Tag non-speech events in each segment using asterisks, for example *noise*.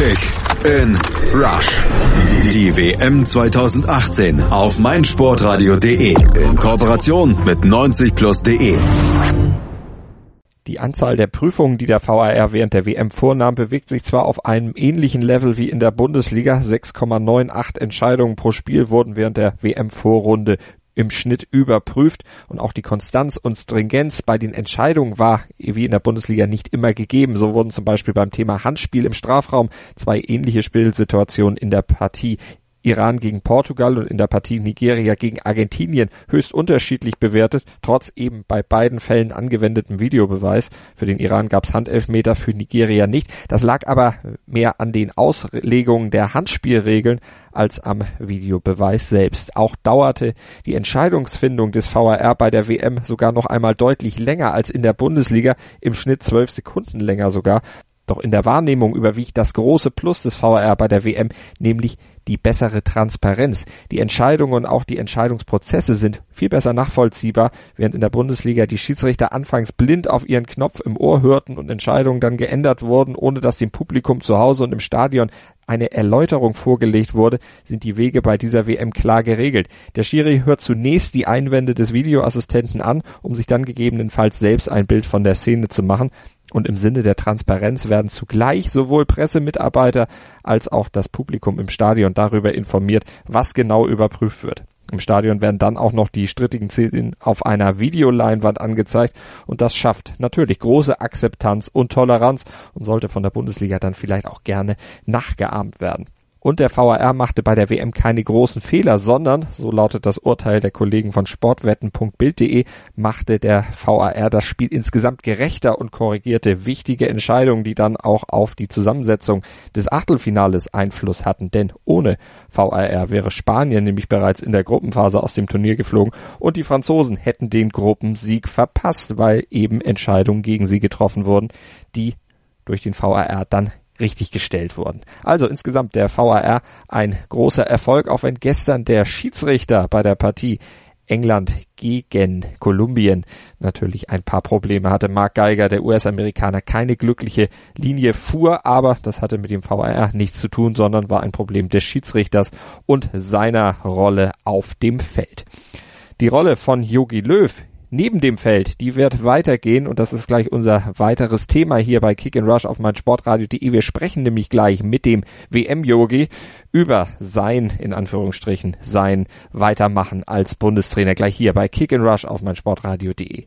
Kick in Rush. Die WM 2018 auf meinsportradio.de in Kooperation mit 90plus.de. Die Anzahl der Prüfungen, die der VAR während der WM vornahm, bewegt sich zwar auf einem ähnlichen Level wie in der Bundesliga. 6,98 Entscheidungen pro Spiel wurden während der WM-Vorrunde im Schnitt überprüft und auch die Konstanz und Stringenz bei den Entscheidungen war wie in der Bundesliga nicht immer gegeben. So wurden zum Beispiel beim Thema Handspiel im Strafraum zwei ähnliche Spielsituationen in der Partie Iran gegen Portugal und in der Partie Nigeria gegen Argentinien höchst unterschiedlich bewertet, trotz eben bei beiden Fällen angewendetem Videobeweis. Für den Iran gab es Handelfmeter, für Nigeria nicht. Das lag aber mehr an den Auslegungen der Handspielregeln als am Videobeweis selbst. Auch dauerte die Entscheidungsfindung des VAR bei der WM sogar noch einmal deutlich länger als in der Bundesliga, im Schnitt zwölf Sekunden länger sogar. Doch in der Wahrnehmung überwiegt das große Plus des VAR bei der WM, nämlich die bessere Transparenz. Die Entscheidungen und auch die Entscheidungsprozesse sind viel besser nachvollziehbar, während in der Bundesliga die Schiedsrichter anfangs blind auf ihren Knopf im Ohr hörten und Entscheidungen dann geändert wurden, ohne dass dem Publikum zu Hause und im Stadion eine Erläuterung vorgelegt wurde, sind die Wege bei dieser WM klar geregelt. Der Schiri hört zunächst die Einwände des Videoassistenten an, um sich dann gegebenenfalls selbst ein Bild von der Szene zu machen. Und im Sinne der Transparenz werden zugleich sowohl Pressemitarbeiter als auch das Publikum im Stadion darüber informiert, was genau überprüft wird. Im Stadion werden dann auch noch die strittigen Szenen auf einer Videoleinwand angezeigt und das schafft natürlich große Akzeptanz und Toleranz und sollte von der Bundesliga dann vielleicht auch gerne nachgeahmt werden. Und der VAR machte bei der WM keine großen Fehler, sondern, so lautet das Urteil der Kollegen von sportwetten.bild.de, machte der VAR das Spiel insgesamt gerechter und korrigierte wichtige Entscheidungen, die dann auch auf die Zusammensetzung des Achtelfinales Einfluss hatten. Denn ohne VAR wäre Spanien nämlich bereits in der Gruppenphase aus dem Turnier geflogen und die Franzosen hätten den Gruppensieg verpasst, weil eben Entscheidungen gegen sie getroffen wurden, die durch den VAR dann richtig gestellt wurden. Also insgesamt der VAR ein großer Erfolg, auch wenn gestern der Schiedsrichter bei der Partie England gegen Kolumbien natürlich ein paar Probleme hatte. Mark Geiger, der US-Amerikaner, keine glückliche Linie fuhr, aber das hatte mit dem VAR nichts zu tun, sondern war ein Problem des Schiedsrichters und seiner Rolle auf dem Feld. Die Rolle von Yogi Löw neben dem Feld, die wird weitergehen und das ist gleich unser weiteres Thema hier bei Kick and Rush auf mein Sportradio.de. Wir sprechen nämlich gleich mit dem WM-Yogi über sein, in Anführungsstrichen, sein Weitermachen als Bundestrainer gleich hier bei Kick and Rush auf mein Sportradio.de.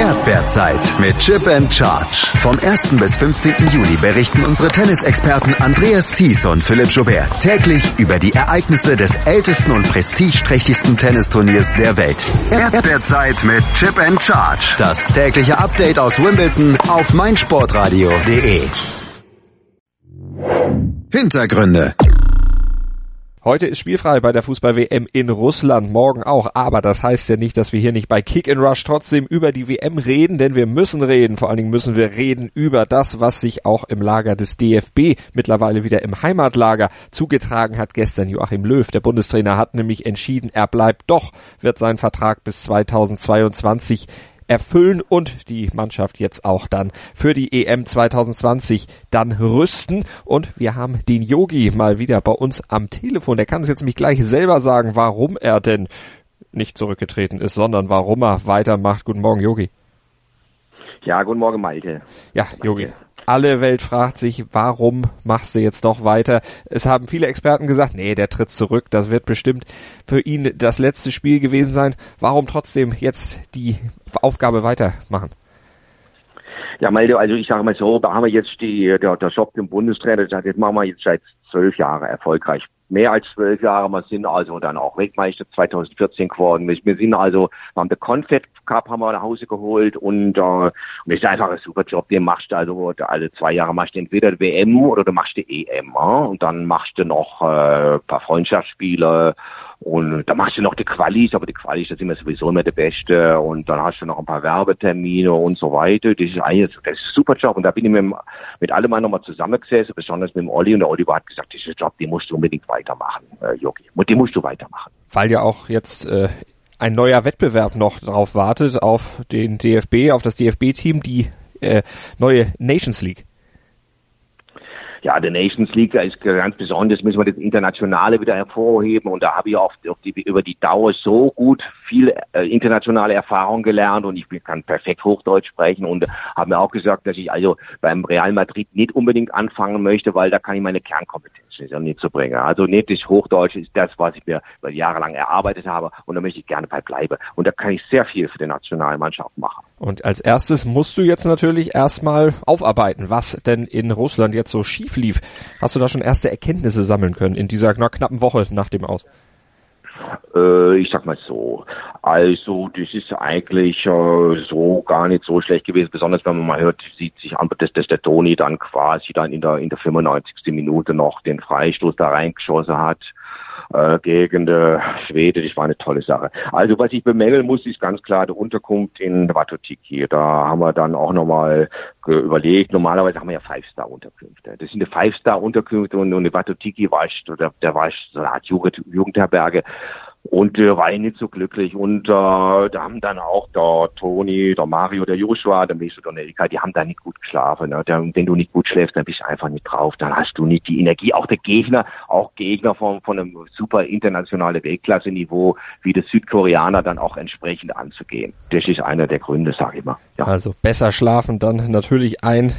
Erdbeerzeit mit Chip and Charge. Vom 1. bis 15. Juli berichten unsere Tennisexperten Andreas Thies und Philipp Joubert täglich über die Ereignisse des ältesten und prestigeträchtigsten Tennisturniers der Welt. Erdbeerzeit mit Chip and Charge. Das tägliche Update aus Wimbledon auf meinsportradio.de. Hintergründe. Heute ist spielfrei bei der Fußball-WM in Russland, morgen auch. Aber das heißt ja nicht, dass wir hier nicht bei Kick and Rush trotzdem über die WM reden, denn wir müssen reden. Vor allen Dingen müssen wir reden über das, was sich auch im Lager des DFB mittlerweile wieder im Heimatlager zugetragen hat. Gestern Joachim Löw, der Bundestrainer, hat nämlich entschieden, er bleibt doch, wird sein Vertrag bis 2022 erfüllen und die Mannschaft jetzt auch dann für die EM 2020 dann rüsten. Und wir haben den Yogi mal wieder bei uns am Telefon. Der kann es jetzt mich gleich selber sagen, warum er denn nicht zurückgetreten ist, sondern warum er weitermacht. Guten Morgen, Yogi. Ja, guten Morgen, Malte. Ja, Yogi alle Welt fragt sich, warum machst du jetzt doch weiter? Es haben viele Experten gesagt, nee, der tritt zurück, das wird bestimmt für ihn das letzte Spiel gewesen sein. Warum trotzdem jetzt die Aufgabe weitermachen? Ja, Malte, also ich sage mal so, da haben wir jetzt die, der, der Job im Bundestrainer, das machen wir jetzt seit zwölf Jahren erfolgreich mehr als zwölf Jahre. Wir sind also dann auch Weltmeister 2014 geworden. Wir sind also, wir haben den Confed Cup haben wir nach Hause geholt und, äh, und das ist einfach ein super Job. Den machst du also alle zwei Jahre machst du entweder WM oder du machst die EM. Ja? Und dann machst du noch äh, ein paar Freundschaftsspiele Und da machst du noch die Qualis, aber die Qualis, da sind wir sowieso immer der Beste. Und dann hast du noch ein paar Werbetermine und so weiter. Das ist eigentlich, das ist ein super Job. Und da bin ich mit, mit allem mal nochmal zusammengesessen, besonders mit dem Olli. Und der Oliver hat gesagt, dieser Job, den musst du unbedingt weitermachen, äh, Jogi. Und den musst du weitermachen. Weil ja auch jetzt äh, ein neuer Wettbewerb noch drauf wartet, auf den DFB, auf das DFB-Team, die äh, neue Nations League ja, der Nations League ist ganz besonders, müssen wir das Internationale wieder hervorheben und da habe ich auch die, über die Dauer so gut viel äh, internationale Erfahrung gelernt und ich kann perfekt Hochdeutsch sprechen und habe mir auch gesagt, dass ich also beim Real Madrid nicht unbedingt anfangen möchte, weil da kann ich meine Kernkompetenz nicht zu bringen. Also nicht das Hochdeutsch ist das, was ich mir jahrelang erarbeitet habe und da möchte ich gerne bei bleiben. Und da kann ich sehr viel für die Nationalmannschaft machen. Und als erstes musst du jetzt natürlich erstmal aufarbeiten, was denn in Russland jetzt so schief lief. Hast du da schon erste Erkenntnisse sammeln können in dieser na, knappen Woche nach dem Aus? Äh, ich sag mal so. Also, das ist eigentlich äh, so gar nicht so schlecht gewesen, besonders wenn man mal hört, sieht sich an, dass, dass der Toni dann quasi dann in der, in der 95. Minute noch den Freistoß da reingeschossen hat äh, gegen der Schwede. Das war eine tolle Sache. Also was ich bemängeln muss, ist ganz klar die Unterkunft in Watotiki. Da haben wir dann auch nochmal überlegt. Normalerweise haben wir ja Five-Star-Unterkünfte. Das sind die Five-Star-Unterkünfte und, und die Watotiki war ich, da, da war ich so eine Art Jugend, Jugendherberge. Und äh, war ich nicht so glücklich. Und äh, da haben dann auch der Toni, der Mario, der Joshua, der Mesut und der Erika, die haben da nicht gut geschlafen. Ne? Wenn du nicht gut schläfst, dann bist du einfach nicht drauf. Dann hast du nicht die Energie. Auch der Gegner, auch Gegner von, von einem super internationalen Weltklasse-Niveau, wie der Südkoreaner, dann auch entsprechend anzugehen. Das ist einer der Gründe, sag ich mal. Ja. Also besser schlafen, dann natürlich ein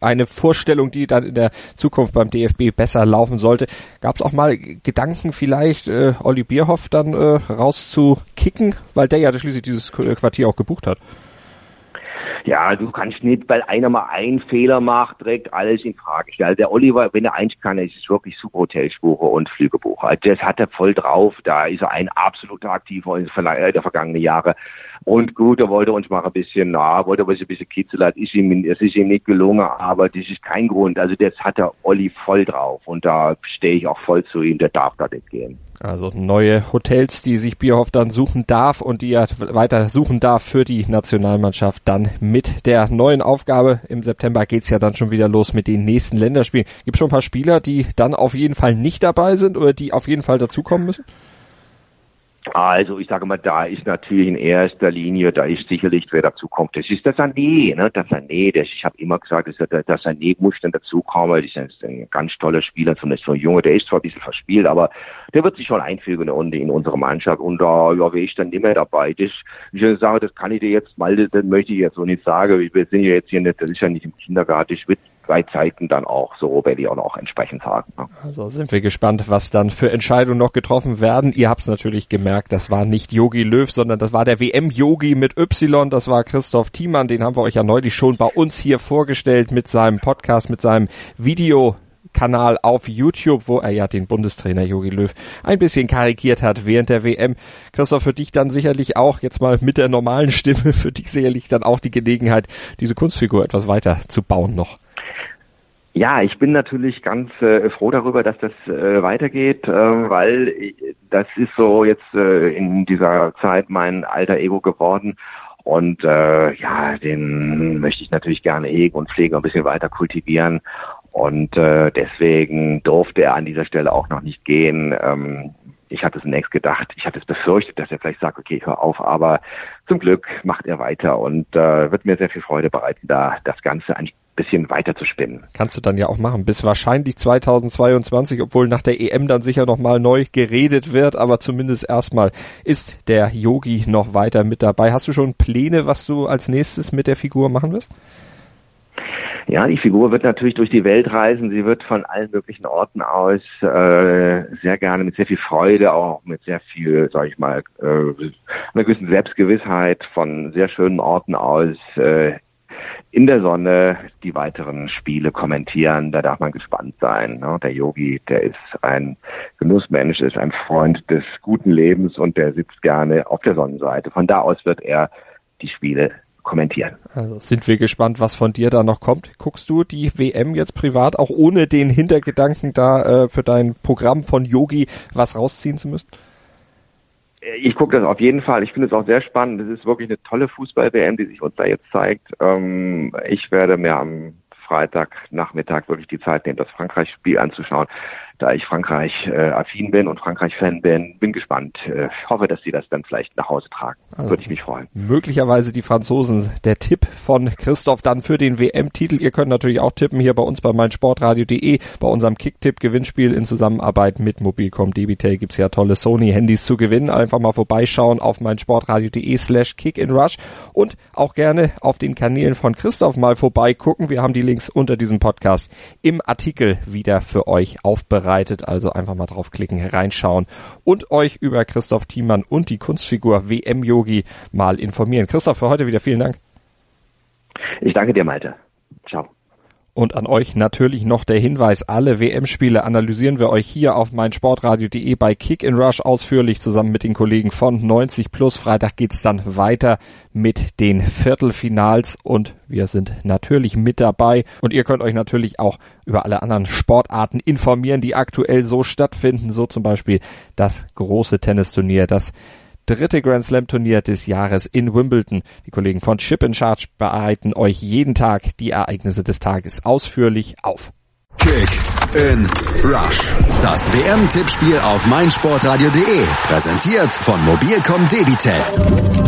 eine Vorstellung, die dann in der Zukunft beim DFB besser laufen sollte. Gab es auch mal Gedanken vielleicht, äh, Olli Bierhoff dann äh, rauszukicken, weil der ja schließlich dieses Quartier auch gebucht hat? Ja, du kannst nicht, weil einer mal einen Fehler macht, direkt alles in Frage stellen. Der Oliver, wenn er eins kann, ist es wirklich super Hotelsbucher und Flügebucher. Also das hat er voll drauf. Da ist er ein absoluter Aktiver in der vergangenen Jahre. Und gut, er wollte uns mal ein bisschen, na, wollte uns ein bisschen kitzeln, ist ihm, es ist ihm nicht gelungen, aber das ist kein Grund. Also das hat der Olli voll drauf und da stehe ich auch voll zu ihm, der darf da nicht gehen. Also neue Hotels, die sich Bierhoff dann suchen darf und die er weiter suchen darf für die Nationalmannschaft. Dann mit der neuen Aufgabe im September geht's ja dann schon wieder los mit den nächsten Länderspielen. Gibt schon ein paar Spieler, die dann auf jeden Fall nicht dabei sind oder die auf jeden Fall dazukommen müssen? Also ich sage mal, da ist natürlich in erster Linie, da ist sicherlich, wer dazu kommt, das ist der Sané, ne? Der Sané, das, ich habe immer gesagt, das, der, Sané muss dann dazukommen, das ist ein, ganz toller Spieler, so ein Junge, der ist zwar ein bisschen verspielt, aber der wird sich schon einfügen in, in unsere Mannschaft und da ja, wäre ich dann immer dabei. Das, ich sage, das kann ich dir jetzt mal, das möchte ich jetzt so nicht sagen, wir sind ja jetzt hier nicht, das ist ja nicht im Kindergarten, ich würde bei Zeiten dann auch so ich auch entsprechend sagen. Ne? Also sind wir gespannt, was dann für Entscheidungen noch getroffen werden. Ihr habt es natürlich gemerkt, das war nicht Yogi Löw, sondern das war der WM-Yogi mit Y, das war Christoph Thiemann, den haben wir euch ja neulich schon bei uns hier vorgestellt mit seinem Podcast, mit seinem Video Kanal auf YouTube, wo er ja den Bundestrainer Jogi Löw ein bisschen karikiert hat während der WM. Christoph, für dich dann sicherlich auch jetzt mal mit der normalen Stimme, *laughs* für dich sicherlich dann auch die Gelegenheit, diese Kunstfigur etwas weiter zu bauen noch. Ja, ich bin natürlich ganz äh, froh darüber, dass das äh, weitergeht, äh, weil das ist so jetzt äh, in dieser Zeit mein alter Ego geworden. Und äh, ja, den möchte ich natürlich gerne hegen und pflegen, ein bisschen weiter kultivieren. Und äh, deswegen durfte er an dieser Stelle auch noch nicht gehen. Ähm, ich hatte zunächst gedacht, ich hatte es befürchtet, dass er vielleicht sagt, okay, hör auf, aber zum Glück macht er weiter und äh, wird mir sehr viel Freude bereiten, da das Ganze ein bisschen weiter zu spinnen. Kannst du dann ja auch machen, bis wahrscheinlich 2022, obwohl nach der EM dann sicher nochmal neu geredet wird, aber zumindest erstmal ist der Yogi noch weiter mit dabei. Hast du schon Pläne, was du als nächstes mit der Figur machen wirst? Ja, die Figur wird natürlich durch die Welt reisen. Sie wird von allen möglichen Orten aus äh, sehr gerne mit sehr viel Freude, auch mit sehr viel, sage ich mal, äh, einer gewissen Selbstgewissheit von sehr schönen Orten aus äh, in der Sonne die weiteren Spiele kommentieren. Da darf man gespannt sein. Ne? Der Yogi, der ist ein Genussmensch, ist ein Freund des guten Lebens und der sitzt gerne auf der Sonnenseite. Von da aus wird er die Spiele kommentieren. Also sind wir gespannt, was von dir da noch kommt. Guckst du die WM jetzt privat, auch ohne den Hintergedanken da äh, für dein Programm von Yogi was rausziehen zu müssen? Ich gucke das auf jeden Fall. Ich finde es auch sehr spannend. Es ist wirklich eine tolle Fußball-WM, die sich uns da jetzt zeigt. Ähm, ich werde mir am Freitagnachmittag wirklich die Zeit nehmen, das Frankreich-Spiel anzuschauen da ich Frankreich äh, affin bin und Frankreich-Fan bin, bin gespannt. Äh, hoffe, dass sie das dann vielleicht nach Hause tragen. Also Würde ich mich freuen. Möglicherweise die Franzosen. Der Tipp von Christoph dann für den WM-Titel. Ihr könnt natürlich auch tippen hier bei uns bei meinsportradio.de. Bei unserem Kicktipp-Gewinnspiel in Zusammenarbeit mit Mobilcom Debitel gibt's ja tolle Sony-Handys zu gewinnen. Einfach mal vorbeischauen auf meinsportradio.de slash kickinrush und auch gerne auf den Kanälen von Christoph mal vorbeigucken. Wir haben die Links unter diesem Podcast im Artikel wieder für euch aufbereitet vorbereitet, also einfach mal draufklicken, reinschauen und euch über Christoph Thiemann und die Kunstfigur WM Yogi mal informieren. Christoph, für heute wieder vielen Dank. Ich danke dir, Malte. Ciao. Und an euch natürlich noch der Hinweis, alle WM-Spiele analysieren wir euch hier auf meinsportradio.de bei Kick in Rush ausführlich zusammen mit den Kollegen von 90 Plus. Freitag geht's dann weiter mit den Viertelfinals und wir sind natürlich mit dabei. Und ihr könnt euch natürlich auch über alle anderen Sportarten informieren, die aktuell so stattfinden. So zum Beispiel das große Tennisturnier, das dritte Grand Slam Turnier des Jahres in Wimbledon. Die Kollegen von Chip in Charge bereiten euch jeden Tag die Ereignisse des Tages ausführlich auf. Kick in Rush. Das WM-Tippspiel auf meinsportradio.de. Präsentiert von Mobilcom Debitel.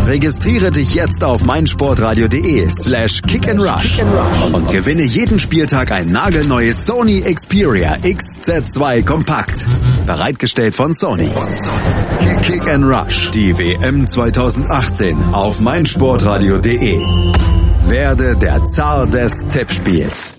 Registriere dich jetzt auf meinsportradio.de slash kick and rush und gewinne jeden Spieltag ein nagelneues Sony Xperia XZ2 Kompakt. Bereitgestellt von Sony. Kick and Rush. Die WM 2018 auf meinsportradio.de. Werde der Zar des Tippspiels.